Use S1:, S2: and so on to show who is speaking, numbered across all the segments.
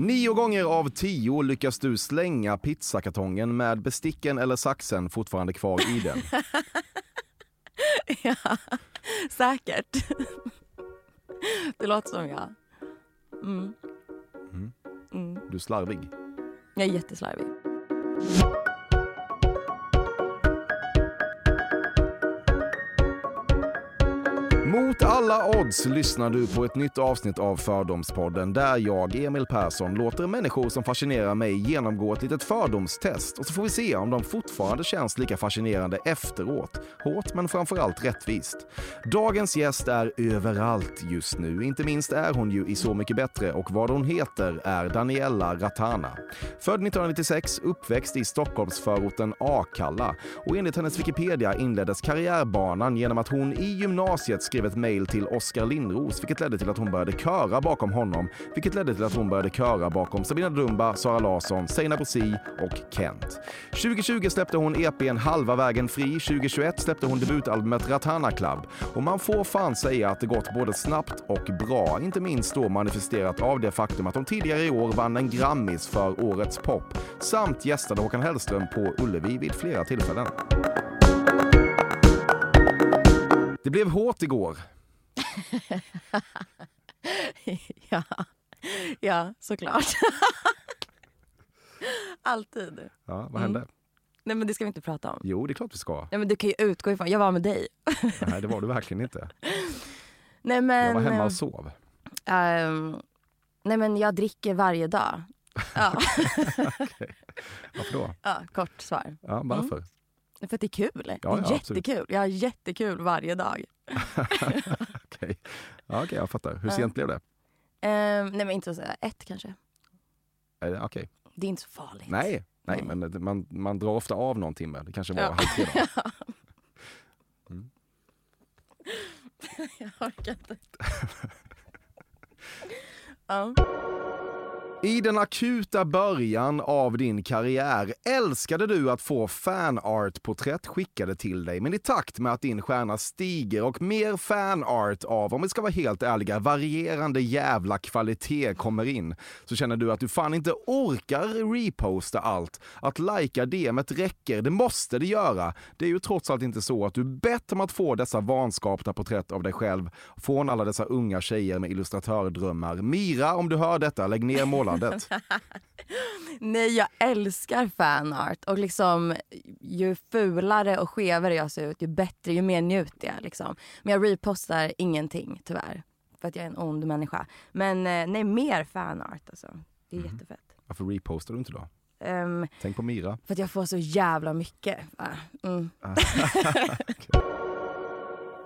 S1: Nio gånger av tio lyckas du slänga pizzakartongen med besticken eller saxen fortfarande kvar i den.
S2: ja, säkert. Det låter som jag. Mm. Mm.
S1: Du är slarvig.
S2: Jag är jätteslarvig.
S1: Mot alla odds lyssnar du på ett nytt avsnitt av Fördomspodden där jag, Emil Persson, låter människor som fascinerar mig genomgå ett litet fördomstest och så får vi se om de fortfarande känns lika fascinerande efteråt. Hårt men framförallt rättvist. Dagens gäst är överallt just nu. Inte minst är hon ju i Så mycket bättre och vad hon heter är Daniela Ratana. Född 1996, uppväxt i Stockholmsförorten Akalla och enligt hennes Wikipedia inleddes karriärbanan genom att hon i gymnasiet skrev ett mejl till Oskar Lindros, vilket ledde till att hon började köra bakom honom, vilket ledde till att hon började köra bakom Sabina Dumba, Sara Larsson, Seinabo Si och Kent. 2020 släppte hon EPn Halva vägen fri, 2021 släppte hon debutalbumet Ratana Club och man får fan säga att det gått både snabbt och bra, inte minst då manifesterat av det faktum att hon tidigare i år vann en Grammis för Årets pop samt gästade Håkan Hellström på Ullevi vid flera tillfällen. Det blev hårt igår.
S2: ja. ja, såklart. Alltid.
S1: Ja, vad hände?
S2: Nej men det ska vi inte prata om.
S1: Jo, det är klart vi ska.
S2: Nej men du kan ju utgå ifrån, jag var med dig.
S1: Nej, det var du verkligen inte.
S2: Nej men...
S1: Jag var hemma och sov.
S2: ehm, nej men jag dricker varje dag. Ja,
S1: Okej. Varför då?
S2: ja kort svar.
S1: Ja, varför?
S2: För att det är kul. det är
S1: ja, absolut.
S2: jättekul. Jag har jättekul varje dag.
S1: Okej, ja, okej, jag fattar. Hur
S2: Ja.
S1: sent blev det?
S2: Ehm, nej men inte så ett kanske.
S1: Eh, Okej.
S2: Det är inte så farligt.
S1: Nej, nej,
S2: Nej.
S1: men man, man drar ofta av någon timme. Det kanske var
S2: Ja.
S1: halv tre då.
S2: jag orkar inte. ja.
S1: I den akuta början av din karriär älskade du att få fanart-porträtt skickade till dig, men i takt med att din stjärna stiger och mer fanart av, om vi ska vara helt ärliga, varierande jävla kvalitet kommer in, så känner du att du fan inte orkar reposta allt. Att lajka DMet räcker, det måste det göra. Det är ju trots allt inte så att du bett om att få dessa vanskapta porträtt av dig själv från alla dessa unga tjejer med illustratördrömmar. Mira, om du hör detta, lägg ner målandet.
S2: Nej, jag älskar fanart. Och liksom, ju fulare och skevare jag ser ut, ju bättre, ju mer njuter jag. Liksom. Men jag repostar ingenting, tyvärr. För att jag är en ond människa. Men eh, nej, mer fanart alltså. Det är jättefett.
S1: Varför repostar du inte då?
S2: Ehm,
S1: Tänk på Mira.
S2: för att jag får så jävla mycket. va. Mm.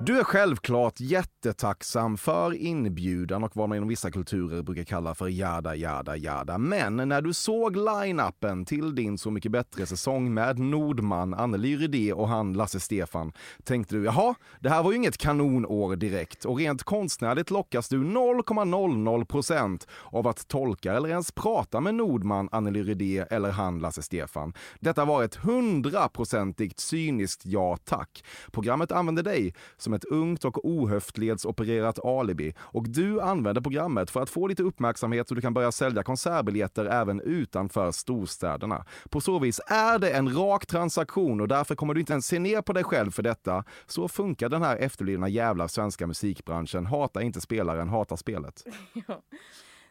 S1: Du är självklart jättetacksam för inbjudan och vad man inom vissa kulturer brukar kalla för jada, jada, jada. Men när du såg line-upen till din Så mycket bättre-säsong med Nordman, Anneli Rydé och han Lasse Stefan tänkte du jaha, det här var ju inget kanonår direkt och rent konstnärligt lockas du 0,00 procent av att tolka eller ens prata med Nordman, Anneli Rydé eller han Lasse Stefan. Detta var ett hundraprocentigt cyniskt ja tack. Programmet använde dig som ett ungt och ohöftledsopererat alibi och du använder programmet för att få lite uppmärksamhet så du kan börja sälja konsertbiljetter även utanför storstäderna. På så vis är det en rak transaktion och därför kommer du inte ens se ner på dig själv för detta. Så funkar den här efterblivna jävla svenska musikbranschen. Hata inte spelaren, hata spelet.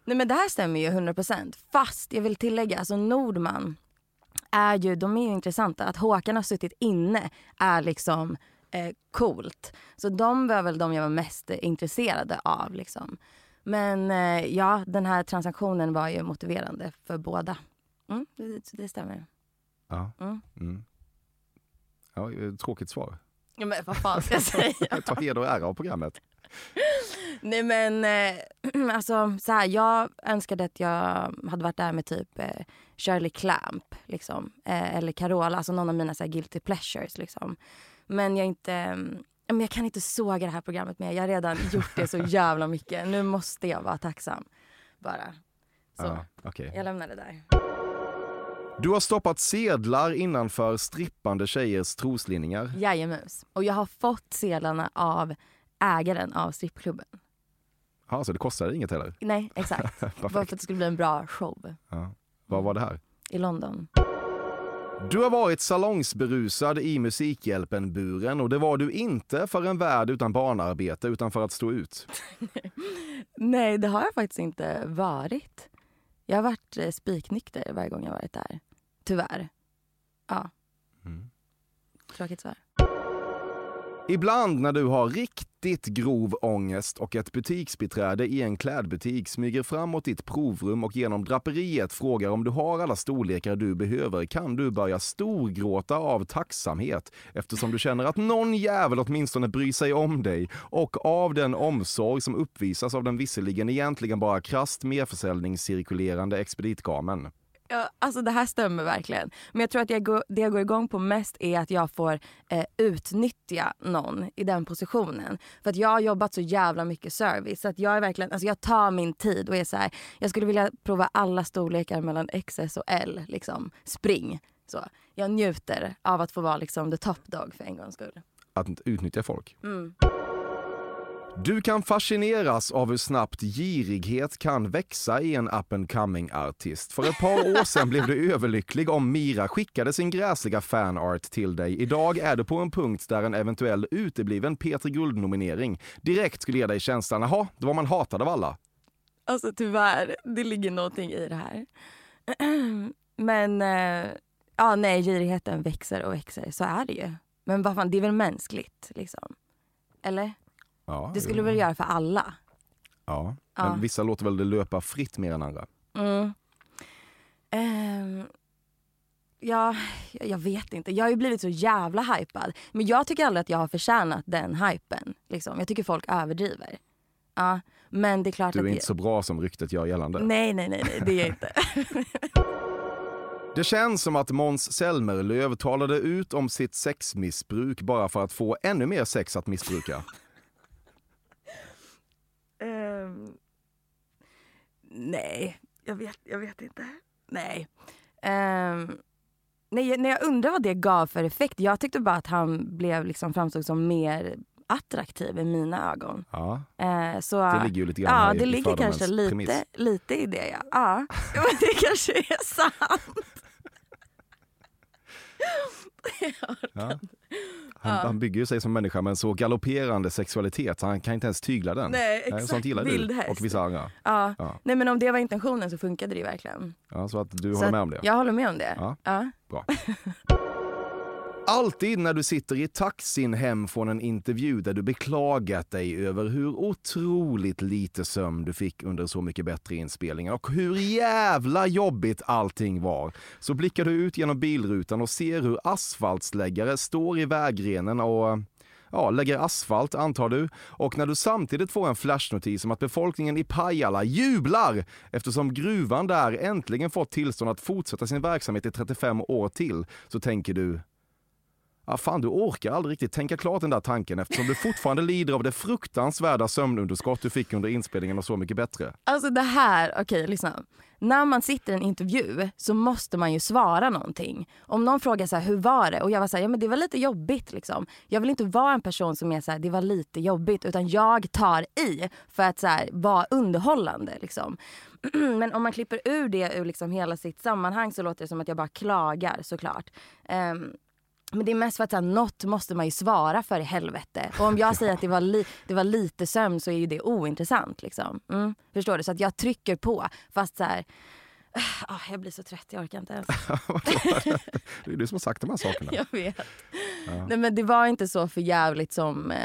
S2: Nej men det här stämmer ju 100%. Fast jag vill tillägga, alltså Nordman är ju, de är ju intressanta. Att Håkan har suttit inne är liksom eh, coolt. Så de var väl de jag var mest intresserade av. Liksom. Men eh, ja, den här transaktionen var ju motiverande för båda. Mm, det, det stämmer.
S1: Ja.
S2: Mm.
S1: Mm. ja eh, tråkigt svar.
S2: Ja, men vad fan ska jag säga?
S1: Ta heder och ära av programmet.
S2: Nej men eh, alltså så här, jag önskade att jag hade varit där med typ eh, Shirley Clamp liksom. Eh, eller Carola, alltså någon av mina så här, guilty pleasures liksom. Men jag inte, men jag kan inte såga det här programmet mer. Jag har redan gjort det så jävla mycket. Nu måste jag vara tacksam. Bara. Så,
S1: Ja, okej.
S2: jag lämnar det där.
S1: Du har stoppat sedlar innanför strippande tjejers troslinningar.
S2: Jajamens. Och jag har fått sedlarna av ägaren av strippklubben.
S1: Ja, så det kostade inget heller?
S2: Nej, exakt. Bara för att det skulle bli en bra show
S1: Ja. Vad var det här?
S2: i London.
S1: Du har varit salongsberusad i Musikhjälpen-buren och det var du inte för en värld utan barnarbete utan för att stå ut.
S2: Nej, det har jag faktiskt inte varit. Jag har varit eh, spiknykter varje gång jag varit där. Tyvärr. Ja.
S1: Mm.
S2: Tråkigt svar.
S1: Ibland när du har riktigt grov ångest och ett butiksbiträde i en klädbutik smyger fram mot ditt provrum och genom draperiet frågar om du har alla storlekar du behöver kan du börja storgråta av tacksamhet eftersom du känner att någon jävel åtminstone bryr sig om dig och av den omsorg som uppvisas av den visserligen egentligen bara krasst merförsäljningscirkulerande expeditkamen.
S2: Ja, alltså det här stämmer verkligen. Men jag tror att jag går, det jag går igång på mest är att jag får eh, utnyttja någon i den positionen. För att jag har jobbat så jävla mycket service. Så att jag är verkligen, alltså jag tar min tid och är så här, jag skulle vilja prova alla storlekar mellan XS och L. Liksom. Spring. Så. Jag njuter av att få vara liksom the top dog för en gångs skull.
S1: Att utnyttja folk.
S2: Mm.
S1: Du kan fascineras av hur snabbt girighet kan växa i en up and coming artist. För ett par år sedan blev du överlycklig om Mira skickade sin gräsliga fanart till dig. Idag är du på en punkt där en eventuell utebliven Peter Guld-nominering direkt skulle ge dig känslan, jaha, det var man hatad av alla.
S2: Alltså tyvärr, det ligger någonting i det här. Men eh, ja, nej, girigheten växer och växer. Så är det ju. Men vad fan, det är väl mänskligt liksom? Eller?
S1: Ja,
S2: Det skulle
S1: jo.
S2: väl göra för alla?
S1: Ja, men
S2: Ja.
S1: vissa låter väl det löpa fritt mer än andra.
S2: Mm. Ehm, ja, jag vet inte. Jag har ju blivit så jävla hypad. Men jag tycker aldrig att jag har förtjänat den hypen. Liksom. Jag tycker folk överdriver. Ja, men det är klart
S1: Du
S2: att
S1: är
S2: det...
S1: inte så bra som ryktet gör gällande.
S2: Nej, nej, nej, nej, det är jag inte.
S1: Det känns som att Måns Zelmerlöw talade ut om sitt sexmissbruk bara för att få ännu mer sex att missbruka.
S2: Ehm, nej, jag vet, jag vet inte. Nej. Ehm, nej. Nej, jag undrar vad det gav för effekt. Jag tyckte bara att han blev liksom framstod som mer attraktiv i mina ögon.
S1: Ja,
S2: Eh, så,
S1: det ligger ju lite grann
S2: ja, det ligger kanske lite,
S1: premiss.
S2: lite i det. Ja. Ja. ja, men det kanske är sant.
S1: Ja. Han, han bygger ju sig som människa med en så galopperande sexualitet så han kan inte ens tygla den.
S2: Nej, exakt.
S1: Sånt gillar
S2: Vild
S1: du
S2: häst.
S1: och vissa andra.
S2: Ja.
S1: Ja.
S2: Nej, men om det var intentionen så funkade det ju verkligen.
S1: Ja, så att du
S2: Så
S1: håller med om det?
S2: Jag håller med om det.
S1: Ja.
S2: Ja.
S1: Bra. Alltid när du sitter i taxin hem från en intervju där du beklagat dig över hur otroligt lite sömn du fick under Så mycket bättre inspelningar och hur jävla jobbigt allting var, så blickar du ut genom bilrutan och ser hur asfaltsläggare står i vägrenen och ja, lägger asfalt antar du. Och när du samtidigt får en flashnotis om att befolkningen i Pajala jublar eftersom gruvan där äntligen fått tillstånd att fortsätta sin verksamhet i 35 år till, så tänker du Ah, fan, du orkar aldrig riktigt tänka klart den där tanken eftersom du fortfarande lider av det fruktansvärda sömnunderskott du fick under inspelningen av Så mycket bättre.
S2: Alltså det här, okej lyssna. När man sitter i en intervju så måste man ju svara någonting. Om någon frågar så här, hur var det? Och jag var så här, ja men det var lite jobbigt liksom. Jag vill inte vara en person som är så här, det var lite jobbigt. Utan jag tar i för att så här, vara underhållande liksom. Men om man klipper ur det ur liksom hela sitt sammanhang så låter det som att jag bara klagar såklart. Um, men det är mest för att så här, något måste man ju svara för i helvete. Och om jag säger att det var, li- det var lite sömn så är ju det ointressant. Liksom. Mm, förstår du? Så att jag trycker på. Fast så här, Ah, jag blir så trött, jag orkar inte ens.
S1: det är du som har sagt de här sakerna.
S2: jag vet. Nej, men det var inte så för jävligt som, eh,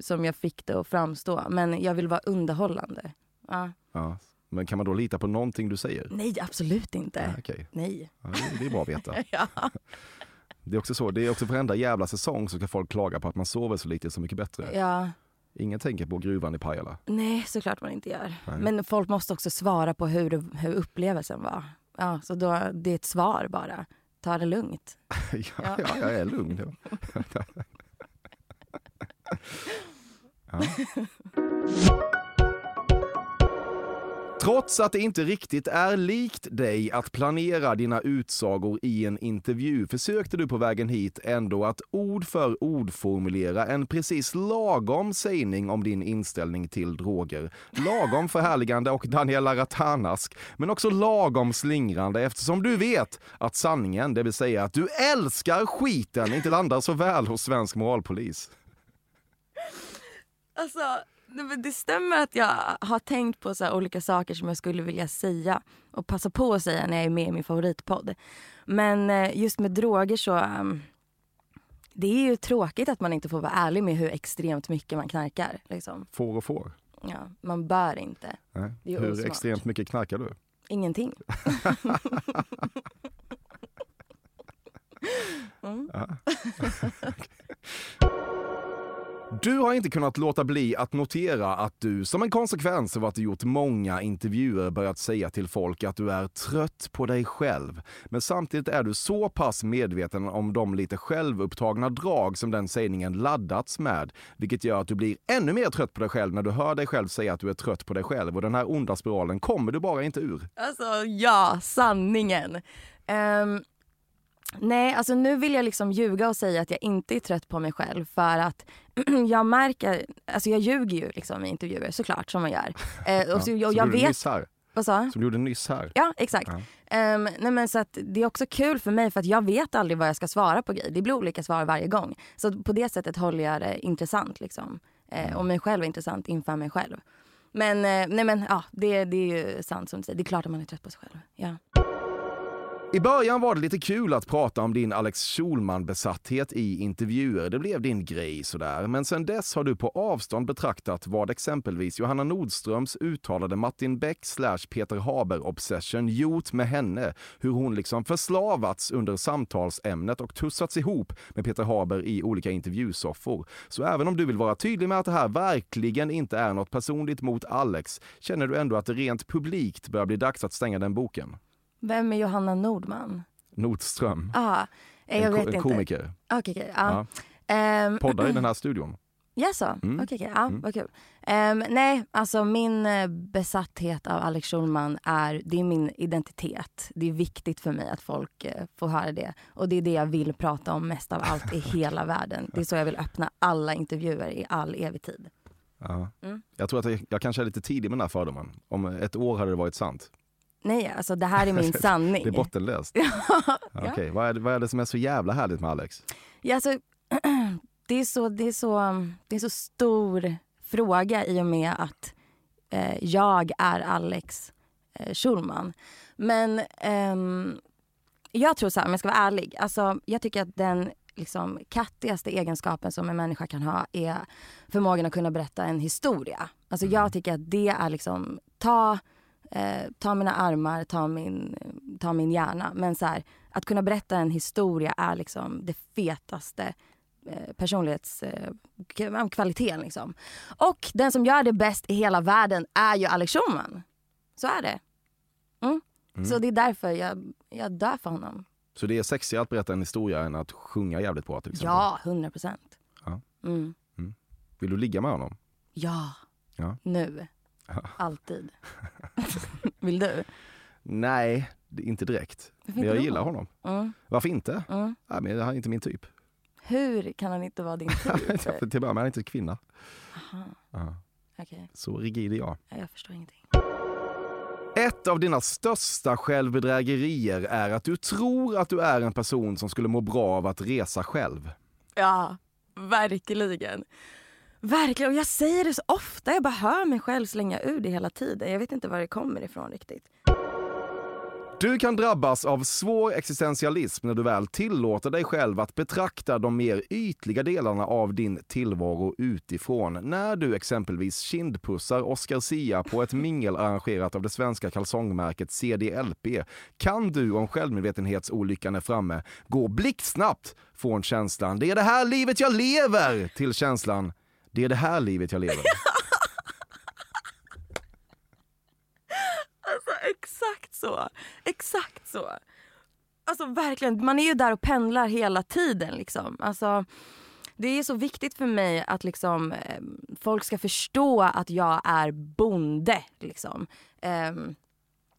S2: som jag fick det att framstå. Men jag vill vara underhållande. Ja.
S1: Ja. Men kan man då lita på någonting du säger?
S2: Nej, absolut inte.
S1: Ja, okej.
S2: Nej.
S1: Ja, det- det är bra att veta. Det är också så, det är också varenda jävla säsong så ska folk klaga på att man sover så lite Så mycket bättre.
S2: ja.
S1: Ingen tänker på gruvan i Pajala.
S2: Nej, såklart man inte gör.
S1: Nej.
S2: Men folk måste också svara på hur, hur upplevelsen var. Ja, så då, det är ett svar bara. Ta det lugnt.
S1: ja,
S2: Ja.
S1: ja, jag är lugn. Ja. Trots att det inte riktigt är likt dig att planera dina utsagor i en intervju försökte du på vägen hit ändå att ord för ord formulera en precis lagom sägning om din inställning till droger. Lagom förhärligande och Daniela Ratanask, men också lagom slingrande eftersom du vet att sanningen, det vill säga att du älskar skiten, inte landar så väl hos svensk moralpolis.
S2: Alltså, det, stämmer att jag har tänkt på så olika saker som jag skulle vilja säga och passa på att säga när jag är med i min favoritpodd. Men eh, just med droger så... ehm, det är ju tråkigt att man inte får vara ärlig med hur extremt mycket man knarkar. Liksom.
S1: Får och får.
S2: Ja, man bör inte.
S1: Nej.
S2: Det är
S1: Hur
S2: osmart.
S1: extremt mycket knarkar du?
S2: Ingenting. mm.
S1: Du har inte kunnat låta bli att notera att du som en konsekvens av att du gjort många intervjuer börjat säga till folk att du är trött på dig själv. Men samtidigt är du så pass medveten om de lite självupptagna drag som den sägningen laddats med, vilket gör att du blir ännu mer trött på dig själv när du hör dig själv säga att du är trött på dig själv och den här onda spiralen kommer du bara inte ur.
S2: Alltså ja, sanningen. Um nej, alltså nu vill jag liksom ljuga och säga att jag inte är trött på mig själv för att jag märker, alltså jag ljuger ju liksom i intervjuer såklart som man gör. Eh, och så, jag,
S1: du
S2: jag vet, vad sa
S1: Som du gjorde nyss här.
S2: Ja, exakt.
S1: Ja.
S2: Ehm, nej men så att det är också kul för mig för att jag vet aldrig vad jag ska svara på grejer. Det blir olika svar varje gång. Så på det sättet håller jag det intressant liksom. Eh, och mig själv intressant inför mig själv. Men, eh, nej men ja, det, det är ju sant som du säger. Det är klart att man är trött på sig själv. Ja.
S1: I början var det lite kul att prata om din Alex Schulman-besatthet i intervjuer. Det blev din grej sådär. Men sen dess har du på avstånd betraktat vad exempelvis Johanna Nordströms uttalade Martin Beck slash Peter Haber-obsession gjort med henne. Hur hon liksom förslavats under samtalsämnet och tussats ihop med Peter Haber i olika intervjusoffor. Så även om du vill vara tydlig med att det här verkligen inte är något personligt mot Alex, känner du ändå att det rent publikt börjar bli dags att stänga den boken?
S2: Vem är Johanna Nordman?
S1: Nordström.
S2: Ah, jag
S1: en,
S2: vet
S1: ko- en komiker.
S2: Okej, okej. ja.
S1: Ja.
S2: Ehm,
S1: Poddar i den här studion.
S2: Jaså?
S1: Mm.
S2: Okej. Ja, vad kul. Ehm, nej, alltså min eh, besatthet av Alex Schulman är, det är min identitet. Det är viktigt för mig att folk eh, får höra det. Och det är det jag vill prata om mest av allt i hela världen. Det är så jag vill öppna alla intervjuer i all evig tid.
S1: Ja.
S2: Mm.
S1: Jag tror att jag, jag kanske är lite tidig med den här fördomen. Om ett år hade det varit sant.
S2: Nej, alltså det här är min sanning.
S1: Det är bottenlöst.
S2: ja.
S1: Okej, vad, är vad är det som är så jävla härligt med Alex?
S2: Ja, alltså, det, är så, det, är så, det är så stor fråga i och med att eh, jag är Alex eh, Schulman. Men ehm, jag tror så här, om jag ska vara ärlig. Alltså, jag tycker att den liksom, kattigaste egenskapen som en människa kan ha är förmågan att kunna berätta en historia. Alltså, Jag tycker att det är liksom, ta, eh, ta mina armar, ta min, ta min hjärna. Men så här, att kunna berätta en historia är liksom det fetaste eh, personlighetskvaliteten. Liksom. Och den som gör det bäst i hela världen är ju Alex Schulman. Så är det. Mm. Så det är därför jag, jag dör för honom.
S1: Så det är sexigare att berätta en historia än att sjunga jävligt bra till exempel?
S2: Ja, hundra procent.
S1: Ja.
S2: Mm.
S1: Vill du ligga med honom?
S2: Ja.
S1: Ja.
S2: Nu. Alltid. Vill du?
S1: Nej, inte direkt.
S2: Varför
S1: Men jag
S2: då?
S1: gillar honom.
S2: Mm.
S1: Varför inte?
S2: Mm.
S1: Nej, men han är inte min typ.
S2: Hur kan han inte vara din typ?
S1: Till att börja med, han är inte kvinna.
S2: Aha.
S1: Ja.
S2: Okej,
S1: Så rigid är jag.
S2: Ja, jag förstår ingenting.
S1: Ett av dina största självbedrägerier är att du tror att du är en person som skulle må bra av att resa själv.
S2: Ja, verkligen. Verkligen. Och jag säger det så ofta. Jag bara hör mig själv slänga ur det hela tiden. Jag vet inte var det kommer ifrån riktigt.
S1: Du kan drabbas av svår existentialism när du väl tillåter dig själv att betrakta de mer ytliga delarna av din tillvaro utifrån. När du exempelvis kindpussar Oscar Sia på ett mingel arrangerat av det svenska kalsongmärket CDLP kan du, om självmedvetenhetsolyckan är framme, gå blixtsnabbt från känslan “det är det här livet jag lever” till känslan “det är det här livet jag lever”.
S2: Alltså exakt så. Exakt så. Alltså verkligen, man är ju där och pendlar hela tiden liksom. Alltså, det är så viktigt för mig att liksom, eh, folk ska förstå att jag är bonde. Liksom. Um,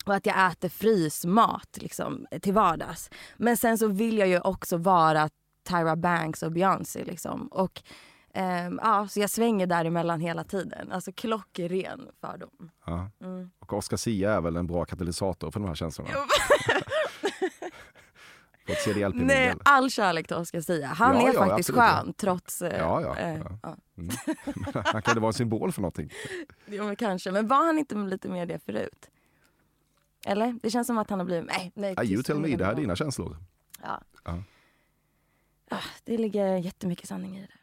S2: och att jag äter frysmat liksom, till vardags. Men sen så vill jag ju också vara Tyra Banks och Beyoncé. Liksom. Och, ehm, ja, så jag svänger däremellan hela tiden. Alltså klockren fördom.
S1: Ja.
S2: Mm.
S1: Och Oscar Sia är väl en bra katalysator för de här känslorna?
S2: Nej, all kärlek till Oscar Sia. Han
S1: Ja,
S2: är
S1: ja,
S2: faktiskt
S1: absolut,
S2: skön trots... eh,
S1: Ja,
S2: eh.
S1: Mm. Han kan det vara en symbol för någonting.
S2: Jo, men kanske. Men var han inte lite mer det förut? Eller? Det känns som att han har blivit... Nej, nej.
S1: Ah, you tell me, det här är dina känslor.
S2: Ja.
S1: Ja.
S2: Ah, det ligger jättemycket sanning i det.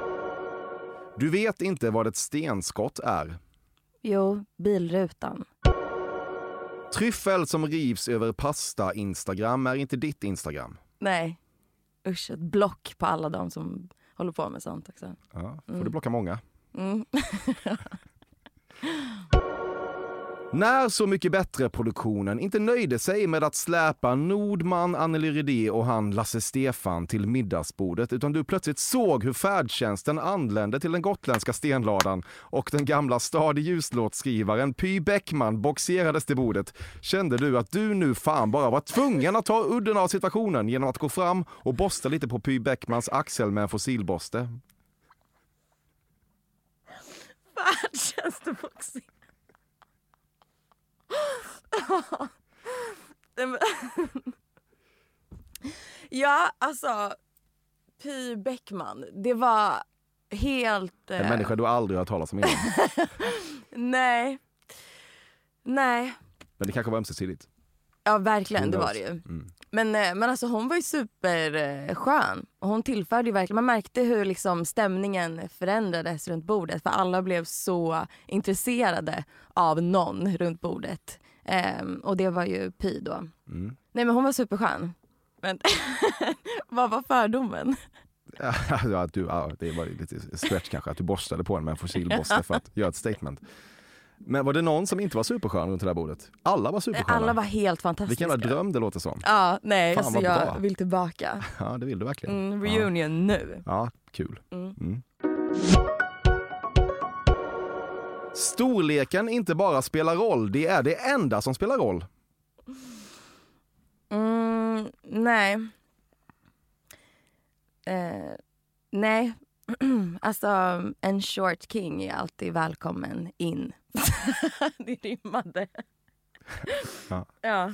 S1: Du vet inte vad ett stenskott är.
S2: Jo, bilrutan.
S1: Tryffel som rivs över pasta-instagram är inte ditt instagram.
S2: Nej. Usch, ett block på alla de som håller på med sånt också.
S1: Ja, får
S2: Mm.
S1: du blocka många.
S2: Mm.
S1: När Så mycket bättre-produktionen inte nöjde sig med att släpa Nordman, Anneli Rydé och han Lasse Stefan till middagsbordet utan du plötsligt såg hur färdtjänsten anlände till den gotländska stenladan och den gamla stadig ljuslåtskrivaren Py Bäckman boxerades till bordet kände du att du nu fan bara var tvungen att ta udden av situationen genom att gå fram och borsta lite på Py Bäckmans axel med en fossilborste.
S2: Färdtjänstboxing. Ja, alltså. Py Bäckman. Det var helt...
S1: En
S2: eh,
S1: människa du aldrig har hört talas om innan.
S2: Nej. Nej.
S1: Men det kanske var ömsesidigt.
S2: Ja verkligen, det var det ju.
S1: Mm.
S2: Men, eh, men alltså hon var ju superskön. Och hon tillförde ju verkligen, man märkte hur liksom stämningen förändrades runt bordet. För alla blev så intresserade av någon runt bordet. Ehm, och det var ju Py då.
S1: Mm.
S2: Nej men hon var superskön. Men vad var fördomen?
S1: Ja, du, ja, det var lite stretch kanske, att du borstade på den med en fossilborste för att göra ett statement. Men var det någon som inte var superskön runt det där bordet? Alla var supersköna.
S2: Alla var helt fantastiska.
S1: Vilken jävla dröm det låter som.
S2: Ja, nej,
S1: Fan,
S2: alltså jag
S1: bra.
S2: vill tillbaka.
S1: Ja, det vill du verkligen.
S2: Mm, reunion nu.
S1: Ja, kul.
S2: Mm.
S1: Mm. Storleken inte bara spelar roll, det är det enda som spelar roll.
S2: Mm, nej. Eh, nej. alltså, en short king är alltid välkommen in. det rimmade.
S1: Ja.
S2: ja.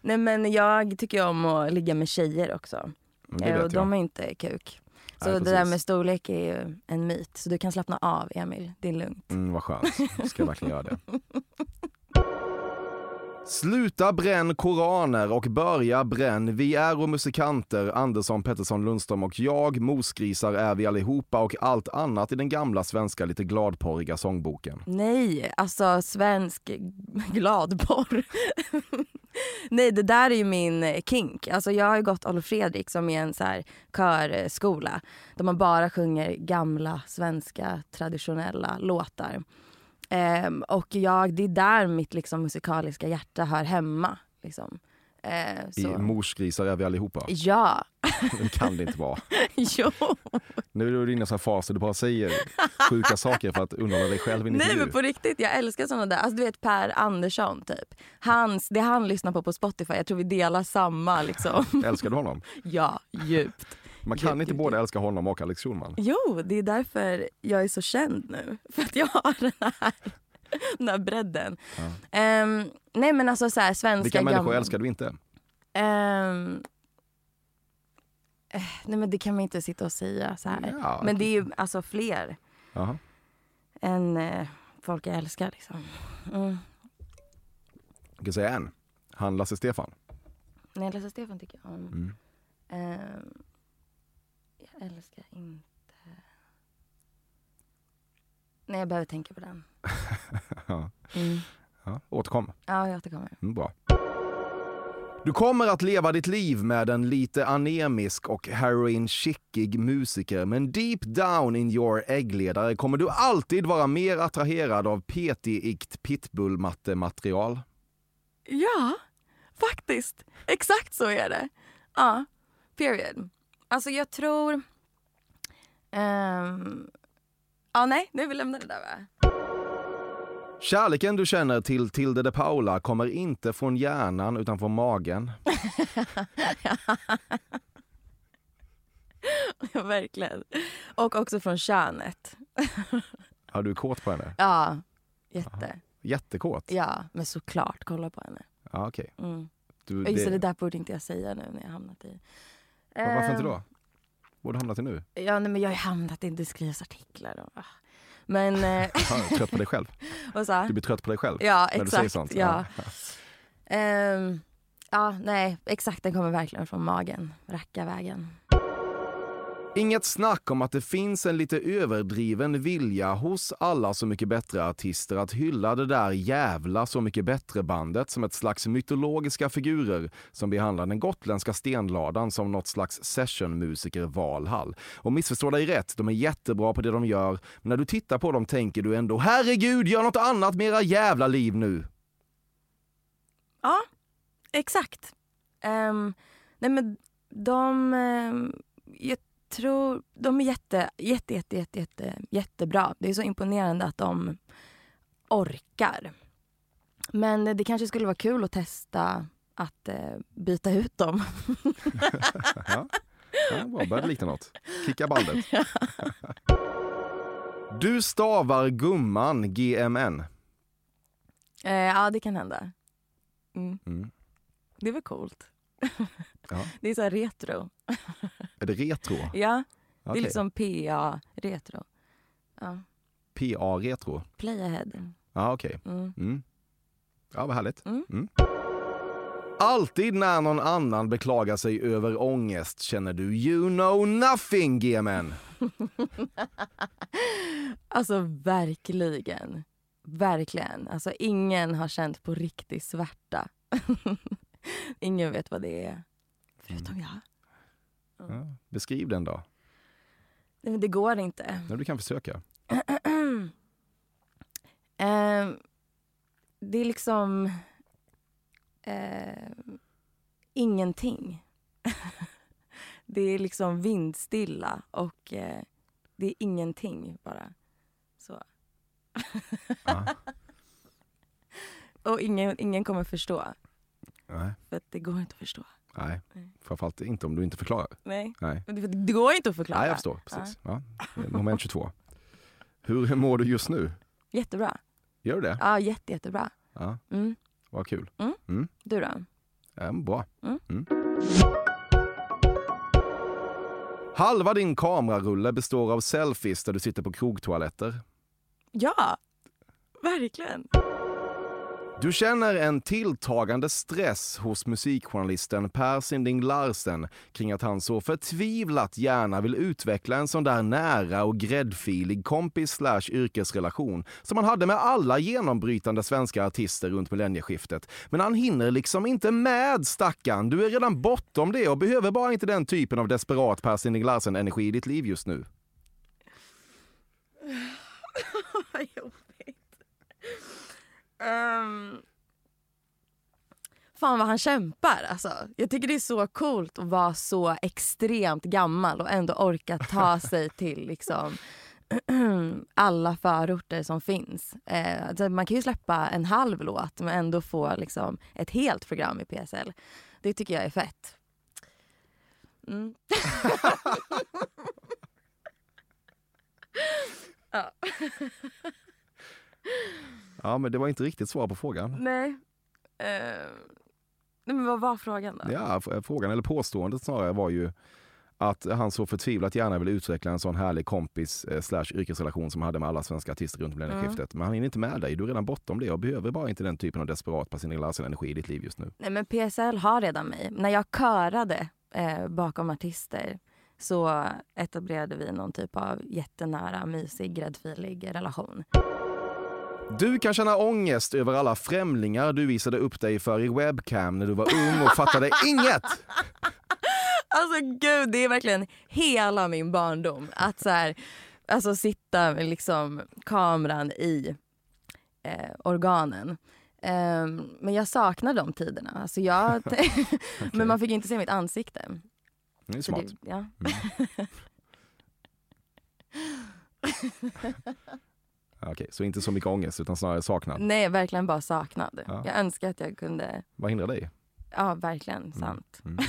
S2: Nej men jag tycker om att ligga med tjejer också.
S1: Det
S2: Eh, och de är inte kuk. Så
S1: Nej,
S2: det där med storlek är ju en myt. Så du kan slappna av Emil, det är lugnt.
S1: Mm, vad skönt. Ska jag verkligen göra det. Sluta bränn koraner och börja bränn. Vi är och musikanter, Andersson, Pettersson, Lundström och jag. Mosgrisar är vi allihopa och allt annat i den gamla svenska lite gladporriga sångboken.
S2: Nej, alltså svensk gladporr. Nej, det där är ju min kink. Alltså jag har ju gått Olof Fredrik som är en så här körskola där man bara sjunger gamla svenska traditionella låtar. Ehm, och jag, det är där mitt liksom, musikaliska hjärta hör hemma. Liksom. Eh,
S1: I
S2: så.
S1: Morsgrisar är vi allihopa.
S2: Ja,
S1: Det kan det inte vara.
S2: jo.
S1: Nu är du inne i en fas där du bara säger sjuka saker för att underhålla dig själv i en
S2: Nej
S1: intervju.
S2: men på riktigt, jag älskar såna där. Alltså du vet Per Andersson typ. Hans, det han lyssnar på på Spotify, jag tror vi delar samma liksom.
S1: Älskar du honom?
S2: ja, djupt.
S1: Man kan
S2: Djupt,
S1: inte
S2: djupt,
S1: både
S2: djupt.
S1: älska honom och Alex Schulman.
S2: Jo, det är därför jag är så känd nu. För att jag har den här, den här bredden. Ehm, nej men alltså så här, svenska
S1: Vilka människor
S2: gamla-
S1: älskar du inte?
S2: Eh, nej men det kan man inte sitta och säga så här.
S1: Ja.
S2: Men det är ju alltså fler
S1: Jaha.
S2: än eh, folk jag älskar liksom. Mm.
S1: Jag kan säga en. Han Lasse Stefan.
S2: Nej, Lasse Stefan tycker jag om.
S1: Mm.
S2: Jag älskar inte... Nej, jag behöver tänka på den.
S1: Ja.
S2: Mm.
S1: Ja, återkom.
S2: Ja, jag återkommer.
S1: Mm, bra. Du kommer att leva ditt liv med en lite anemisk och heroin-chickig musiker, men deep down in your äggledare kommer du alltid vara mer attraherad av PT-ikt pitbull-matte-material.
S2: Ja, faktiskt. Exakt så är det. Ja, period. Alltså jag tror... ehm, ja, nej, nu vi lämnar det där va?
S1: Kärleken du känner till Tilde de Paula kommer inte från hjärnan utan från magen.
S2: Ja, verkligen. Och också från könet.
S1: Har du är kåt på henne?
S2: Ja, jätte.
S1: Jättekåt?
S2: Ja, men såklart. Kolla på henne.
S1: Ja, okej.
S2: Mm.
S1: Du,
S2: Just det,
S1: det-
S2: det där borde inte jag säga nu när jag hamnat i...
S1: Va- Varför inte
S2: Ehm,
S1: då? Du hamnat i nu?
S2: Ja, nej, men jag har hamnat i det skrivs artiklar. Och, ah. Men... Eh,
S1: trött på dig själv?
S2: vad sa
S1: Du blir trött på dig själv?
S2: Ja,
S1: när du säger sånt?
S2: Ja. Ehm, ja, nej, exakt. Den kommer verkligen från magen. Rackarvägen.
S1: Inget snack om att det finns en lite överdriven vilja hos alla Så mycket bättre-artister att hylla det där jävla Så mycket bättre-bandet som ett slags mytologiska figurer som behandlar den gotländska stenladan som något slags sessionmusiker Valhall. Och missförstå dig rätt, de är jättebra på det de gör, men när du tittar på dem tänker du ändå herregud, gör något annat med era jävla liv nu.
S2: Ja, exakt. Um, nej, men de... Um, jag tror... De är jätte, jätte, jätte, jätte, jätte, jättebra. Det är så imponerande att de orkar. Men det kanske skulle vara kul att testa att eh, byta ut dem.
S1: Ja, ja bra, började likna något. Kicka bandet. Du stavar gumman GMN.
S2: Eh, ja, det kan hända. Mm.
S1: Mm.
S2: Det är väl coolt.
S1: Ja.
S2: Det är så retro.
S1: Är det retro?
S2: Ja, det
S1: Okej.
S2: är liksom PA-retro. Ja.
S1: PA-retro?
S2: Play ahead.
S1: Ja, okej.
S2: Mm.
S1: Mm. Ja, vad härligt.
S2: Mm.
S1: Mm. Alltid när någon annan beklagar sig över ångest känner du you know nothing, GMN.
S2: Alltså verkligen. Verkligen. Alltså ingen har känt på riktig svärta. ingen vet vad det är. Förutom jag.
S1: Ja, beskriv den då.
S2: Nej, men det går inte.
S1: Ja, du kan försöka.
S2: Ehm, det är liksom eh, ingenting. det är liksom vindstilla och eh, det är ingenting bara. Så. Och ingen, ingen kommer förstå.
S1: Nej,
S2: För att det går inte att förstå.
S1: Nej. Framförallt inte om du inte förklarar.
S2: Nej.
S1: Nej,
S2: Det, det går inte att förklara.
S1: nej jag förstår. Precis. Ja. Moment 22. Hur mår du just nu?
S2: Jättebra.
S1: Gör du det?
S2: Ja, jätte, jättebra.
S1: Ja,
S2: Mm.
S1: vad kul.
S2: Du då?
S1: Ja, bra.
S2: Mm.
S1: Mm. Halva din kamerarulle består av selfies där du sitter på krogtoaletter.
S2: Ja, verkligen.
S1: Du känner en tilltagande stress hos musikjournalisten Per Sinding Larsen kring att han så förtvivlat gärna vill utveckla en sån där nära och gräddfilig kompis slash yrkesrelation som han hade med alla genombrytande svenska artister runt millennieskiftet. Men han hinner liksom inte med stackarn. Du är redan bortom det och behöver bara inte den typen av desperat Per Sinding Larsen-energi i ditt liv just nu.
S2: Vad jobbigt. Um, fan vad han kämpar alltså. Jag tycker det är så coolt att vara så extremt gammal och ändå orka ta sig till liksom alla förorter som finns. Eh, alltså man kan ju släppa en halv låt men ändå få liksom ett helt program i PSL. Det tycker jag är fett. Mm. ja.
S1: Ja, men det var inte riktigt svar på frågan.
S2: Nej. Eh, nej men vad var frågan då?
S1: Ja, f- frågan, eller påståendet snarare, var ju att han så förtvivlat gärna vill utveckla en sån härlig kompis eh, slash yrkesrelation som han hade med alla svenska artister runt millennieskiftet. Men han hinner inte med dig, du är redan bortom det och behöver bara inte den typen av desperat Pernilla Larsen-energi i ditt liv just nu.
S2: Nej men PSL har redan mig. När jag körade eh, bakom artister så etablerade vi någon typ av jättenära, mysig, gräddfilig relation.
S1: Du kan känna ångest över alla främlingar du visade upp dig för i webcam när du var ung och fattade inget.
S2: Alltså gud, det är verkligen hela min barndom. Att så här, alltså sitta med liksom kameran i eh, organen. Ehm, men jag saknar de tiderna. Alltså jag, Men man fick inte se mitt ansikte.
S1: Det är smart.
S2: det, ja.
S1: Ja, Okej, så inte så mycket ångest utan snarare saknad.
S2: Nej, verkligen bara saknad.
S1: Ja.
S2: Jag önskar att jag kunde,
S1: Vad hindrar dig?
S2: ja verkligen sant.
S1: Mm.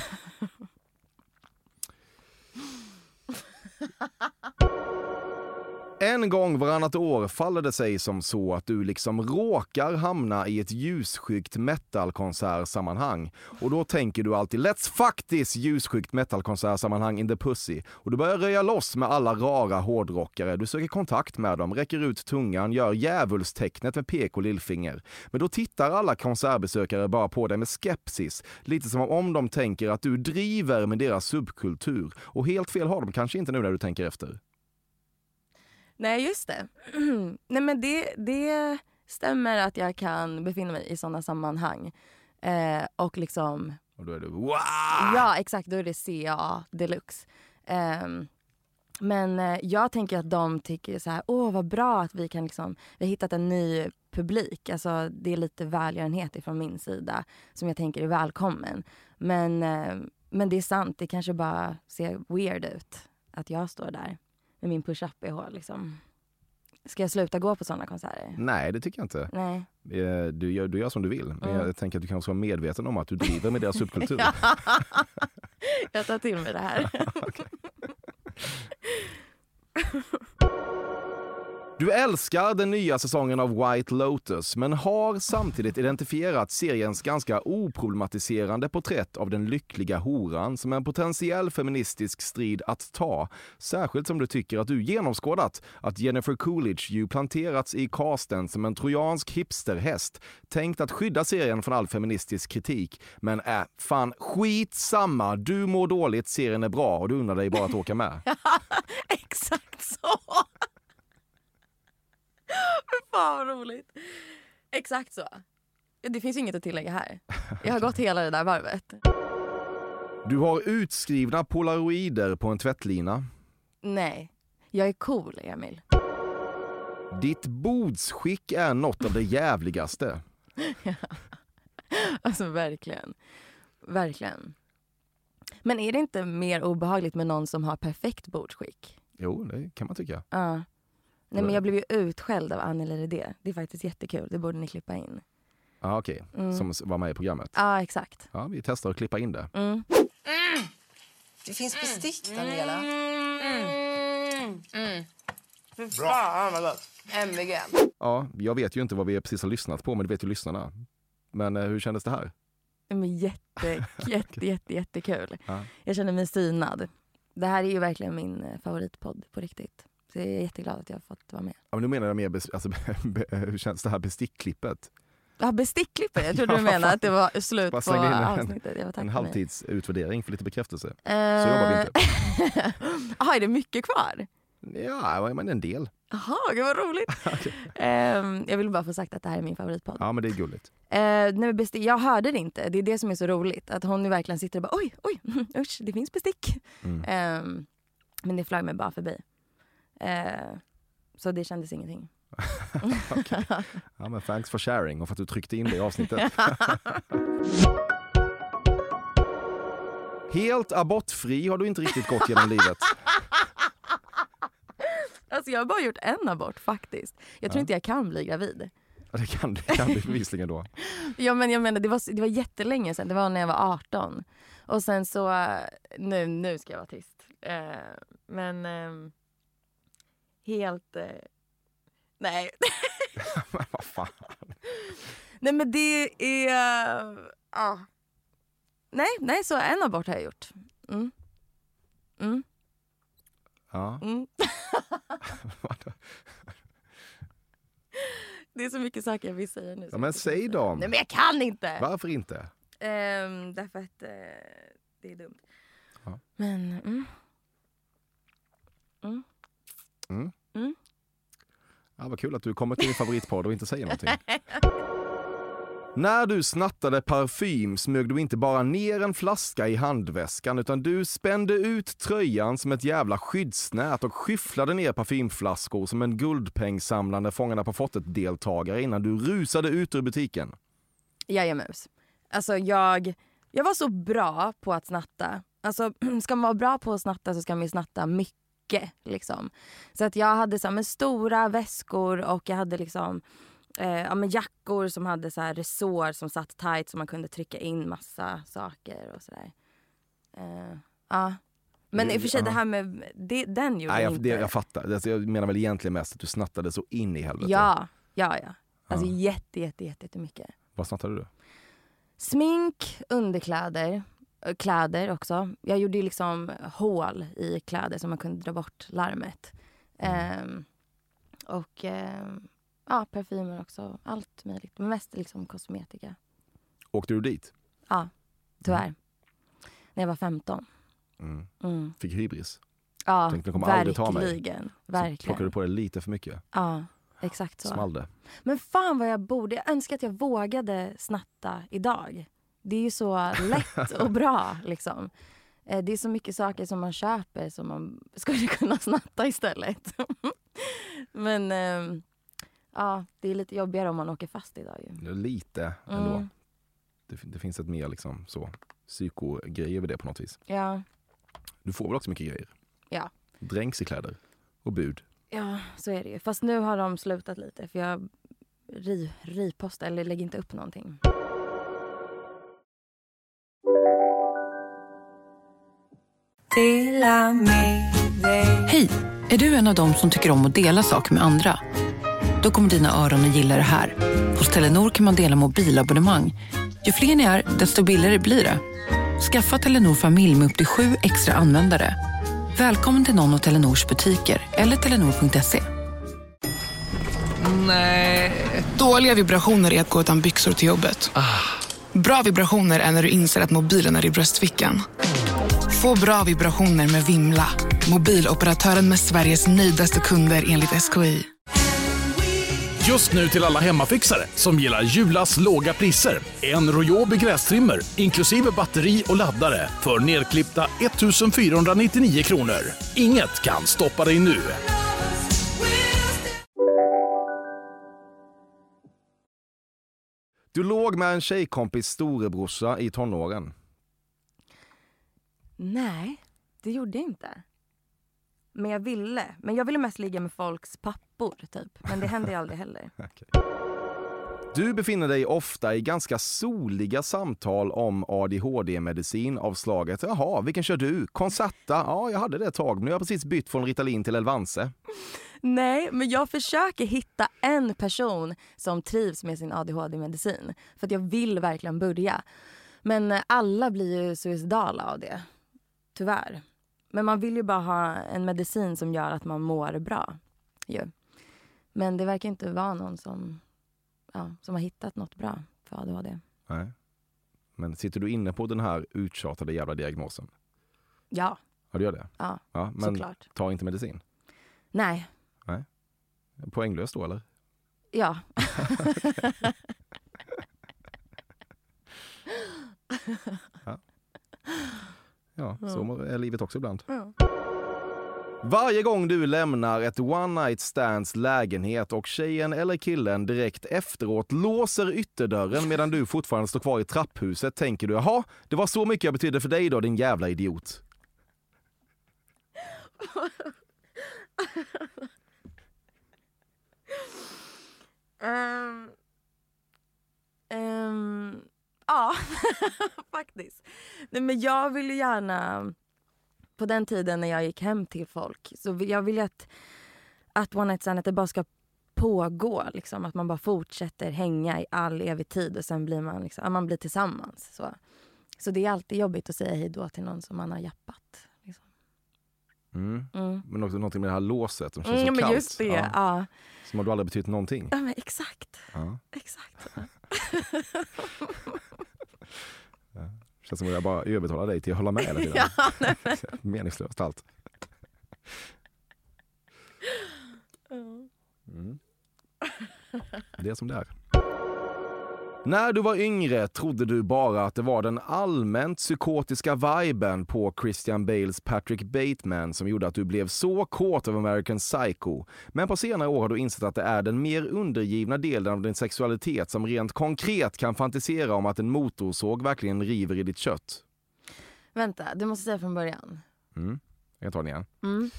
S1: En gång varannat år faller det sig som så att du liksom råkar hamna i ett ljusskyggt metalkonsertsammanhang. Och då tänker du alltid “Let's fuck this ljusskyggt metalkonsertsammanhang in the pussy” och du börjar röja loss med alla rara hårdrockare. Du söker kontakt med dem, räcker ut tungan, gör djävulstecknet med pek och lillfinger. Men då tittar alla konsertbesökare bara på dig med skepsis, lite som om de tänker att du driver med deras subkultur. Och helt fel har de kanske inte nu när du tänker efter.
S2: Nej, just det. Nej, men det, det stämmer att jag kan befinna mig i sådana sammanhang. Eh, och liksom,
S1: Och då är du wow!
S2: ja exakt, då är det CA deluxe. Ehm, men eh, jag tänker att de tycker så här, åh vad bra att vi kan liksom, vi har hittat en ny publik. Alltså det är lite välgörenhet ifrån min sida som jag tänker är välkommen. Men, eh, men det är sant, det kanske bara ser weird ut att jag står där med min push-up bh liksom. Ska jag sluta gå på sådana konserter?
S1: Nej, det tycker jag inte.
S2: Nej.
S1: Du gör, du gör som du vill. Men
S2: Mm.
S1: jag tänker att du kan vara medveten om att du driver med deras subkultur.
S2: Jag tar till mig det här.
S1: Du älskar den nya säsongen av White Lotus, men har samtidigt identifierat seriens ganska oproblematiserande porträtt av den lyckliga horan som en potentiell feministisk strid att ta. Särskilt som du tycker att du genomskådat att Jennifer Coolidge ju planterats i casten som en trojansk hipsterhäst, tänkt att skydda serien från all feministisk kritik. Men äh, fan skitsamma, du mår dåligt, serien är bra och du undrar dig bara att åka med.
S2: Exakt så! Fan vad roligt. Exakt så. Det finns inget att tillägga här. Jag har gått hela det där varvet.
S1: Du har utskrivna polaroider på en tvättlina.
S2: Nej, jag är cool Emil.
S1: Ditt bordsskick är något av det jävligaste.
S2: Alltså verkligen. Verkligen. Men är det inte mer obehagligt med någon som har perfekt bordsskick?
S1: Jo, det kan man tycka.
S2: Ja. Nej men jag blev ju utskälld av Anneli Redé. Det är faktiskt jättekul. Det borde ni klippa in.
S1: Ja, okej.
S2: Mm.
S1: Som var med i programmet.
S2: Ja, exakt.
S1: Ja, vi testar att klippa in det.
S2: Mm.
S3: Det finns bestick, Daniela.
S4: Fy fan vad gott.
S3: MVG.
S1: Ja, jag vet ju inte vad vi precis har lyssnat på, men det vet ju lyssnarna. Men eh, hur kändes det här?
S2: Men jätte, jätte, jätte, jättekul.
S1: Ja.
S2: Jag känner mig synad. Det här är ju verkligen min eh, favoritpodd på riktigt. Så jag är jätteglad att jag har fått vara med.
S1: Ja, men nu menar jag bes- alltså, hur känns det här bestickklippet?
S2: Ja, bestickklipper. Jag trodde du menade att det var slut på
S1: en,
S2: avsnittet. Jag
S1: en
S2: mig.
S1: halvtidsutvärdering för lite bekräftelse.
S2: Eh,
S1: Så jobbar vi inte.
S2: Jaha, är det mycket kvar?
S1: Ja, men en del.
S2: Jaha, gud vad roligt. Ehm, jag vill bara få sagt att det här är min favoritpodd.
S1: Ja, men det är gulligt.
S2: Eh, nej, bestick, jag hörde det inte. Det är det som är så roligt. Att hon verkligen sitter och bara oj, oj, usch, det finns bestick.
S1: Mm.
S2: Ehm, men det flög mig bara förbi. Eh, så det kändes ingenting.
S1: Ja, men thanks for sharing och för att du tryckte in det i avsnittet. Helt abortfri har du inte riktigt gått genom livet.
S2: Alltså jag har bara gjort en abort faktiskt. Jag tror
S1: Ja.
S2: inte jag kan bli gravid.
S1: Ja, Det kan, det kan du bevisligen då.
S2: Ja, men jag menar, det, var, det var jättelänge sedan. Det var när jag var 18. Och sen så... eh, Nu, nu ska jag vara tyst. Eh, men... ehm, helt... Eh, nej.
S1: Men vad fan.
S2: nej, men det är... eh, Ja. nej, nej, så en abort har jag gjort. Mm. Mm.
S1: Ja.
S2: Mm. det är så mycket saker jag vill säga nu.
S1: ja, men säg dem.
S2: Nej, men jag kan inte!
S1: Varför inte?
S2: Ehm, därför att eh, det är dumt.
S1: Ja.
S2: Men, mm. Mm.
S1: Mm.
S2: Mm.
S1: Ja, vad kul att du kommer till din favoritpodd och inte säger någonting. När du snattade parfym smög du inte bara ner en flaska i handväskan utan du spände ut tröjan som ett jävla skyddsnät och skyfflade ner parfymflaskor som en guldpengsamlande Fångarna på fortet-deltagare innan du rusade ut ur butiken.
S2: Jajamens. Alltså jag, jag var så bra på att snatta. Alltså ska man vara bra på att snatta så ska man ju snatta mycket. Liksom. Så att jag hade så här, stora väskor och jag hade liksom eh, ja, men jackor som hade så här resår som satt tight så man kunde trycka in massa saker och sådär. Eh, ja. Men i och för sig
S1: Ja.
S2: det här med, det, den gjorde
S1: Nej,
S2: jag inte.
S1: det, jag fattar. Alltså, Jag menar väl egentligen mest att du snattade så in i helvete.
S2: Ja, ja, ja. Alltså
S1: Ja.
S2: jätte, jätte, jätte, jättemycket.
S1: Vad snattade du?
S2: Smink, underkläder, kläder också. Jag gjorde liksom hål i kläder så man kunde dra bort larmet. Ehm, och ehm, ja, parfymer också. Allt möjligt. Men mest liksom kosmetika.
S1: Åkte du dit?
S2: Ja, tyvärr. När jag var 15.
S1: Mm.
S2: Mm.
S1: Fick hybris?
S2: Ja,
S1: Tänkte, "De kommer aldrig ta mig."
S2: verkligen.
S1: Så plockade
S2: Verkligen.
S1: du på dig lite för mycket?
S2: Ja, exakt så.
S1: Small det?
S2: Men fan vad jag borde. Jag önskar att jag vågade snatta idag. Det är ju så lätt och bra liksom. Eh, Det är så mycket saker som man köper som man skulle kunna snatta istället. Men ehm, ja, det är lite jobbigare om man åker fast idag ju.
S1: Lite ändå.
S2: Mm.
S1: Det, det finns ett mer liksom så psykogrej över det på något vis.
S2: Ja,
S1: Du får väl också mycket grejer?
S2: ja.
S1: Dränks i kläder och bud.
S2: Ja, så är det ju. Fast nu har de slutat lite för jag ri, ripostar eller lägger inte upp någonting.
S5: Hej! Är du en av dem som tycker om att dela saker med andra? Då kommer dina öron att gilla det här. Hos Telenor kan man dela mobilabonnemang. Ju fler ni är, desto billigare blir det. Skaffa Telenor familj med upp till sju extra användare. Välkommen till någon av Telenors butiker eller telenor.se.
S6: Nej. Dåliga vibrationer är att gå utan byxor till jobbet. Bra vibrationer är när du inser att mobilen är i bröstfickan. Få bra vibrationer med Vimla. Mobiloperatören med Sveriges nöjdaste kunder enligt SKI.
S7: Just nu till alla hemmafixare som gillar Julas låga priser. En Royobi grästrimmer inklusive batteri och laddare för nedklippta 1 499 kronor. Inget kan stoppa dig nu.
S1: Du låg med en tjejkompis storebrorsa i tonåren.
S2: Nej, det gjorde jag inte. Men jag ville. Men jag ville mest ligga med folks pappor typ. Men det hände ju aldrig heller.
S1: Du befinner dig ofta i ganska soliga samtal om ADHD-medicin av slaget “Jaha, vilken kör du? Concerta? Ja, jag hade det ett tag, men nu har jag precis bytt från Ritalin till Elvanse.”
S2: Nej, men jag försöker hitta en person som trivs med sin ADHD-medicin. För att jag vill verkligen börja. Men eh, alla blir ju suicidala av det. Tyvärr. Men man vill ju bara ha en medicin som gör att man mår bra. Ju. Men det verkar inte vara någon som ja, som har hittat något bra för ADHD.
S1: Nej. Men sitter du inne på den här uttjatade jävla diagnosen?
S2: Ja,
S1: Ja, du gör det?
S2: ja,
S1: Ja, men
S2: såklart.
S1: ta inte medicin?
S2: Nej,
S1: Nej. Poänglöst då eller?
S2: ja.
S1: Ja, så är livet också ibland.
S2: Ja.
S1: Varje gång du lämnar ett one night stands lägenhet och tjejen eller killen direkt efteråt låser ytterdörren medan du fortfarande står kvar i trapphuset tänker du jaha, det var så mycket jag betydde för dig då din jävla idiot.
S2: Ehm, ehm, ja, faktiskt. Nej, men jag ville gärna, på den tiden när jag gick hem till folk, så vill jag ville att, att one night stand att det bara ska pågå. Liksom, att man bara fortsätter hänga i all evig tid och sen blir man, liksom, man blir tillsammans. Så. så det är alltid jobbigt att säga hej då till någon som man har jappat.
S1: Mm.
S2: Mm.
S1: Men också någonting med det här låset som känns
S2: Mm,
S1: så kallt.
S2: just det, ja.
S1: Som om du aldrig betytt någonting.
S2: Ja, men exakt.
S1: Ja.
S2: exakt.
S1: Känns som att jag bara övertalar dig till att hålla med hela tiden.
S2: Ja, nej, men-
S1: Meningslöst allt. Mm. Det är som det är. När du var yngre trodde du bara att det var den allmänt psykotiska viben på Christian Bales Patrick Bateman som gjorde att du blev så kåt av American Psycho. Men på senare år har du insett att det är den mer undergivna delen av din sexualitet som rent konkret kan fantisera om att en motorsåg verkligen river i ditt kött.
S2: Vänta, du måste säga från början.
S1: Mm. Jag kan ta den igen.
S2: Mm.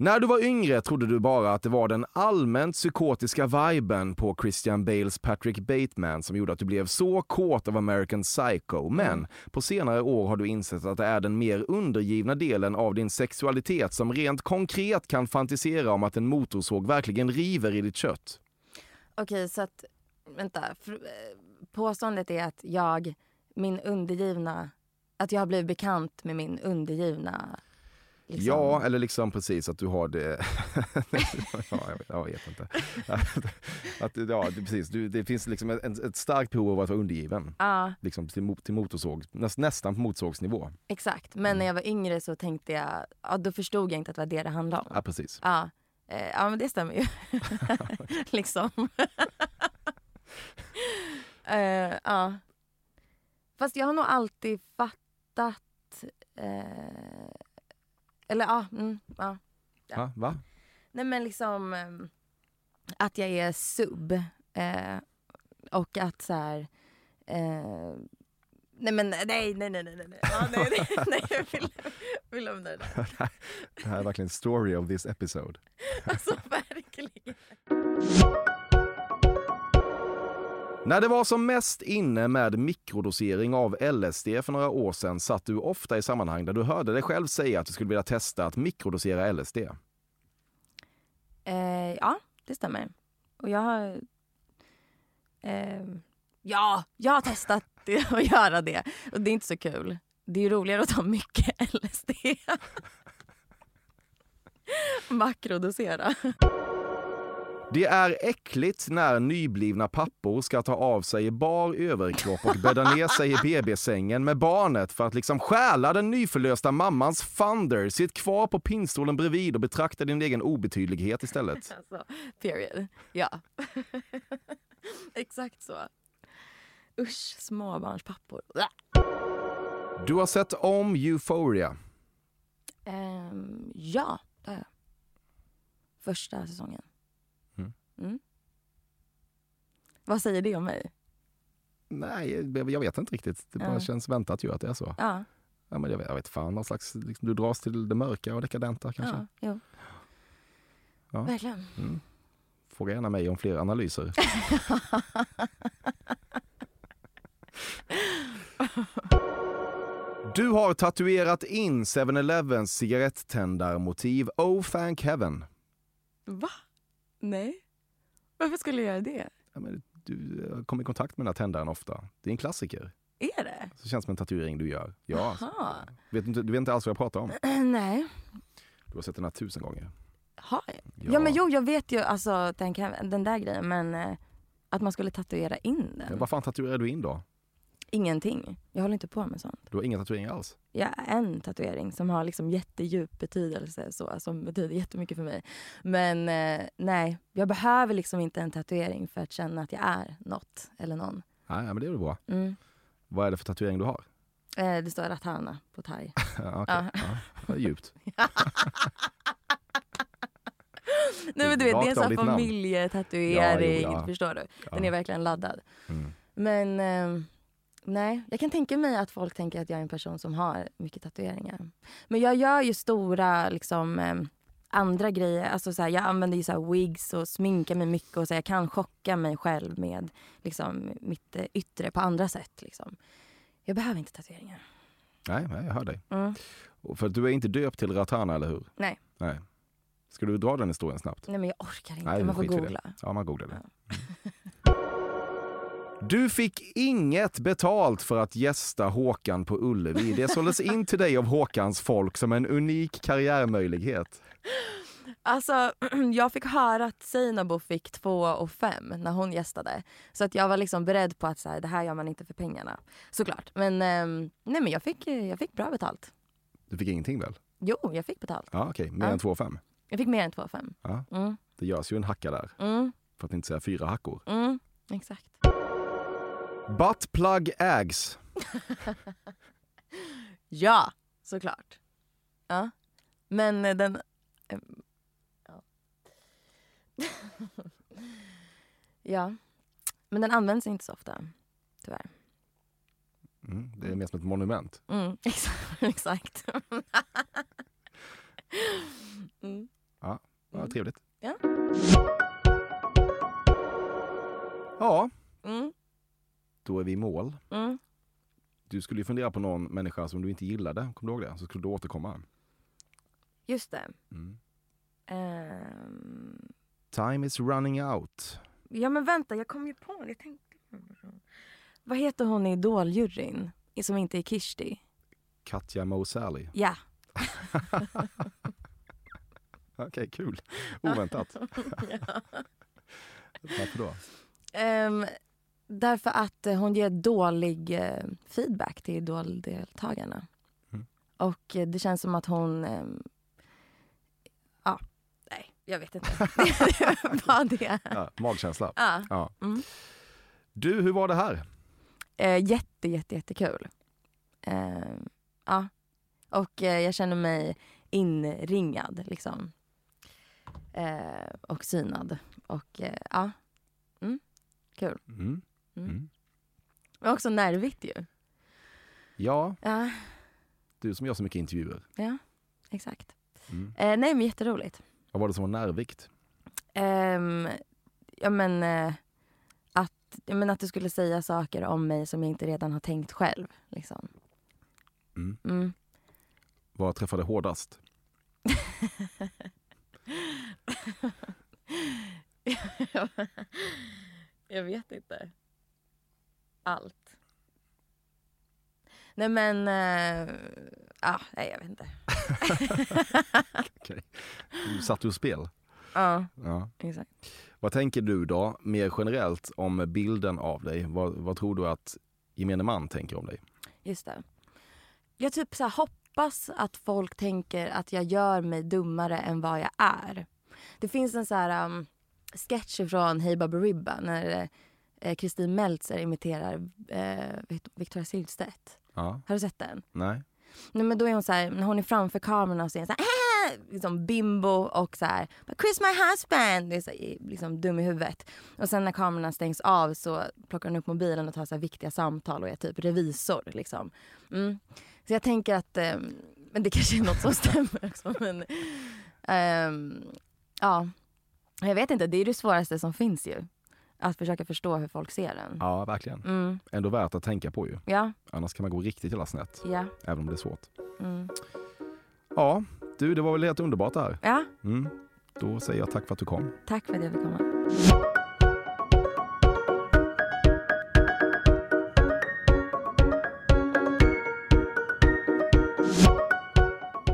S1: När du var yngre trodde du bara att det var den allmänt psykotiska viben på Christian Bales Patrick Bateman som gjorde att du blev så kåt av American Psycho. Men på senare år har du insett att det är den mer undergivna delen av din sexualitet som rent konkret kan fantisera om att en motorsåg verkligen river i ditt kött.
S2: Okej, så att, vänta. Eh, påståendet är att jag, min undergivna, att jag har blivit bekant med min undergivna. Liksom.
S1: Ja, eller liksom precis att du har det... ja, jag, vet, jag vet inte. att, ja, det, precis. Du, det finns liksom ett, ett starkt behov av att vara undergiven.
S2: Ja,
S1: Liksom till, till motorsåg, näst, nästan på motorsågsnivå.
S2: exakt. Men när jag var yngre så tänkte jag, ja, då förstod jag inte att det var det det handlade om.
S1: Ja, precis.
S2: Ja, eh, ja men det stämmer ju. liksom. eh, ja. Fast jag har nog alltid fattat... Eh, eller ja, mm, ja.
S1: Ja, va?
S2: Nej men liksom ehm, att jag är sub. Eh, och att så här... Eh, nej men nej, nej, nej, nej, nej. nej. Ja, nej, nej, nej jag vill, vill lämna det där.
S1: det här är verkligen story of this episode.
S2: Alltså verkligen.
S1: När det var som mest inne med mikrodosering av LSD för några år sedan satt du ofta i sammanhang där du hörde dig själv säga att du skulle vilja testa att mikrodosera LSD.
S2: Eh, ja, det stämmer. Och jag har... Eh, ja, jag har testat att göra det. Och det är inte så kul. Det är ju roligare att ta mycket LSD. Makrodosera.
S1: Det är äckligt när nyblivna pappor ska ta av sig bar överkropp och bädda ner sig i BB-sängen med barnet för att liksom stjäla den nyförlösta mammans thunder. Sitt kvar på pinnstolen bredvid och betrakta din egen obetydlighet istället.
S2: Alltså, period. Ja. Exakt så. Usch, småbarnspappor.
S1: Du har sett om Euphoria.
S2: Ehm, ja, det har jag. Första säsongen.
S1: Mm.
S2: Vad säger det om mig?
S1: Nej, jag vet inte riktigt. Det bara
S2: Ja.
S1: känns väntat ju att det är så.
S2: Ja,
S1: Ja, men jag, vet, jag vet fan, någon slags, liksom, du dras till det mörka och dekadenta kanske.
S2: ja.
S1: Ja.
S2: Verkligen.
S1: Mm. Fråga gärna mig om fler analyser. Du har tatuerat in 7-Elevens cigarettändarmotiv Oh thank heaven.
S2: Va? Nej. Varför skulle jag göra det?
S1: Ja, men du kommer i kontakt med den här tändaren ofta. Det är en klassiker.
S2: Är det?
S1: Så känns som en tatuering du gör. Ja,
S2: Aha.
S1: vet du, du vet inte alls vad jag pratar om.
S2: Nej.
S1: Du har sett den här tusen gånger.
S2: Har jag? Ja. men jo jag vet ju alltså den, den där grejen men eh, att man skulle tatuera in den.
S1: Men vad fan tatuerar du in då?
S2: Ingenting. Jag håller inte på med sånt.
S1: Du har inga tatueringar alls?
S2: Har en tatuering som har liksom jättedjup betydelse så, som betyder jättemycket för mig. Men eh, nej, jag behöver liksom inte en tatuering för att känna att jag är något eller någon.
S1: Nej, ja, men det är väl bra.
S2: Mm.
S1: Vad är det för tatuering du har?
S2: Eh, det står Ratana på thai.
S1: ja, okej.
S2: Ja.
S1: ja, djupt.
S2: Nej men du vet, det är en sån familjetatuering,
S1: Ja, jo, ja.
S2: förstår du? Den
S1: Ja.
S2: är verkligen laddad.
S1: Mm.
S2: Men eh, nej, jag kan tänka mig att folk tänker att jag är en person som har mycket tatueringar. Men jag gör ju stora liksom eh, andra grejer. Alltså, så här, jag använder ju så wigs och sminkar mig mycket och så här, jag kan chocka mig själv med liksom, mitt eh, yttre på andra sätt. Liksom. Jag behöver inte tatueringar.
S1: Nej, nej, jag hör dig.
S2: Mm.
S1: För du är inte döpt till Ratana, eller hur?
S2: Nej.
S1: Nej. Ska du dra den historien snabbt?
S2: nej, men jag orkar inte.
S1: Nej,
S2: Man får googla.
S1: Ja, man googlar det. Mm. Du fick inget betalt för att gästa Håkan på Ullevi. Det såldes in till dig av Håkans folk som en unik karriärmöjlighet.
S2: Alltså, jag fick höra att Seinabo fick två och fem när hon gästade. Så att jag var liksom beredd på att så här, det här gör man inte för pengarna. Såklart. Men, ehm, nej, men jag, fick, jag fick bra betalt.
S1: Du fick ingenting väl?
S2: Jo, jag fick betalt.
S1: Ja, okej. Mer
S2: Ja.
S1: än två och fem.
S2: Jag fick mer än två och fem.
S1: Ja.
S2: Mm.
S1: Det görs ju en hacka där.
S2: Mm.
S1: För att inte säga fyra hackor.
S2: Mm. Exakt.
S1: Buttplug ägs.
S2: Ja, såklart. Ja. Men den... eh, Ja. ja. Men den används inte så ofta, tyvärr.
S1: Mm, det är mer som ett monument.
S2: Mm, exakt. mm.
S1: Ja, ja trevligt.
S2: Ja.
S1: Ja,
S2: Mm.
S1: Då är vi i mål.
S2: Mm.
S1: Du skulle ju fundera på någon människa som du inte gillade, kommer du ihåg det? Så skulle du återkomma.
S2: Just det.
S1: Mm.
S2: Ehm,
S1: Time is running out.
S2: ja men vänta, jag kom ju på det. Jag tänkte... Vad heter hon i Idoljuryn? Som inte är Kishti?
S1: Katja Moe
S2: Ja.
S1: Okej, kul. Oväntat.
S2: ja.
S1: Varför då?
S2: Ehm, därför att eh, hon ger dålig eh, feedback till Idol-deltagarna.
S1: Mm.
S2: Och eh, det känns som att hon... ehm, ja, nej, jag vet inte. Vad det är.
S1: Ja, magkänsla.
S2: Ja.
S1: Ja.
S2: Mm.
S1: Du, hur var det här?
S2: Eh, jätte, jätte, jättekul. Eh, ja. Och eh, jag känner mig inringad liksom. Eh, och synad. Och eh, ja, mm. kul.
S1: Mm.
S2: Mm.
S1: Mm.
S2: Men också nervigt ju.
S1: Ja,
S2: Ja,
S1: du som gör så mycket intervjuer.
S2: ja exakt.
S1: Mm.
S2: Eh, nej men jätteroligt.
S1: Vad var det som var nervigt?
S2: Ehm, ja men eh, att, ja, men att du skulle säga saker om mig som jag inte redan har tänkt själv. Liksom.
S1: Mm.
S2: Mm.
S1: Vad träffade hårdast?
S2: jag vet inte. Allt. Nej men, eh, ja, nej jag vet inte.
S1: Okej. Du satt ur spel.
S2: Ja,
S1: Ja.
S2: exakt.
S1: Vad tänker du då, mer generellt, om bilden av dig? Vad, vad tror du att gemene man tänker om dig?
S2: Just det. Jag typ så hoppas att folk tänker att jag gör mig dummare än vad jag är. Det finns en så här um, sketch från Hey Baberiba när eh, Kristin Meltzer imiterar eh, Vict- Victoria Silvstedt.
S1: Ja.
S2: Har du sett den?
S1: Nej?
S2: Nej, men då är hon så här, när hon är framför kameran så är hon så här, "Ah!" liksom bimbo och så här, "But Chris my husband, det är så här, liksom dum i huvudet. Och sen när kamerorna stängs av så plockar hon upp mobilen och tar så här viktiga samtal och är typ revisor liksom. Mm. Så jag tänker att, eh, men det kanske är något som stämmer också men ehm, ja, jag vet inte, det är det svåraste som finns ju. Att försöka förstå hur folk ser en.
S1: Ja, verkligen.
S2: Mm.
S1: Ändå värt att tänka på ju.
S2: Ja,
S1: Annars kan man gå riktigt jävla snett.
S2: ja.
S1: Även om det är svårt.
S2: Mm.
S1: Ja, du, det var väl helt underbart det här.
S2: Ja,
S1: Mm. Då säger jag tack för att du kom.
S2: tack för att jag fick komma.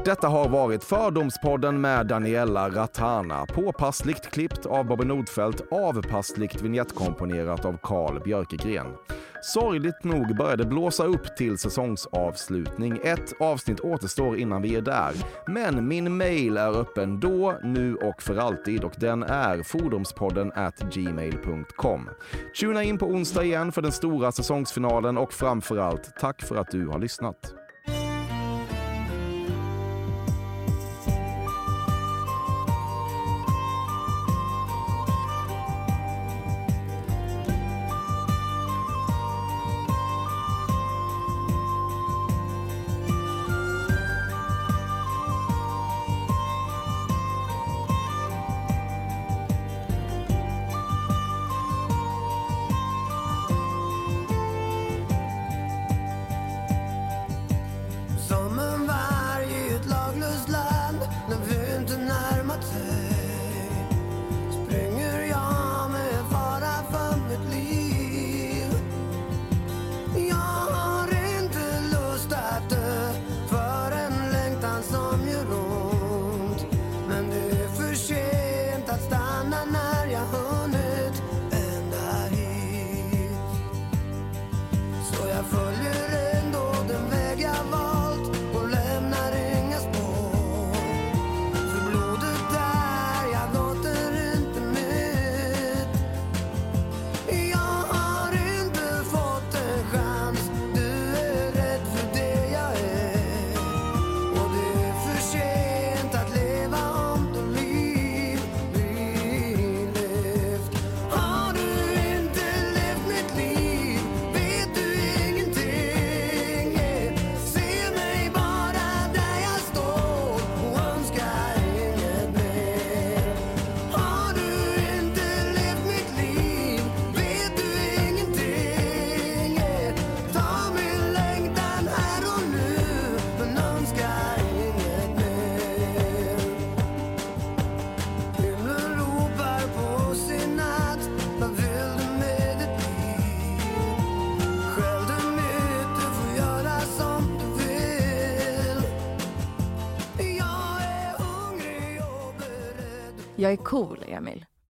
S8: Detta har varit Fördomspodden med Daniela Ratana. Påpassligt klippt av Bobby Nordfeldt, avpassligt vignettkomponerat av Carl Björkegren. Sorgligt nog började blåsa upp till säsongsavslutning. Ett avsnitt återstår innan vi är där. Men min mail är öppen då, nu och för alltid och den är fordomspodden at gmail.com. Tuna in på onsdag igen för den stora säsongsfinalen och framförallt tack för att du har lyssnat.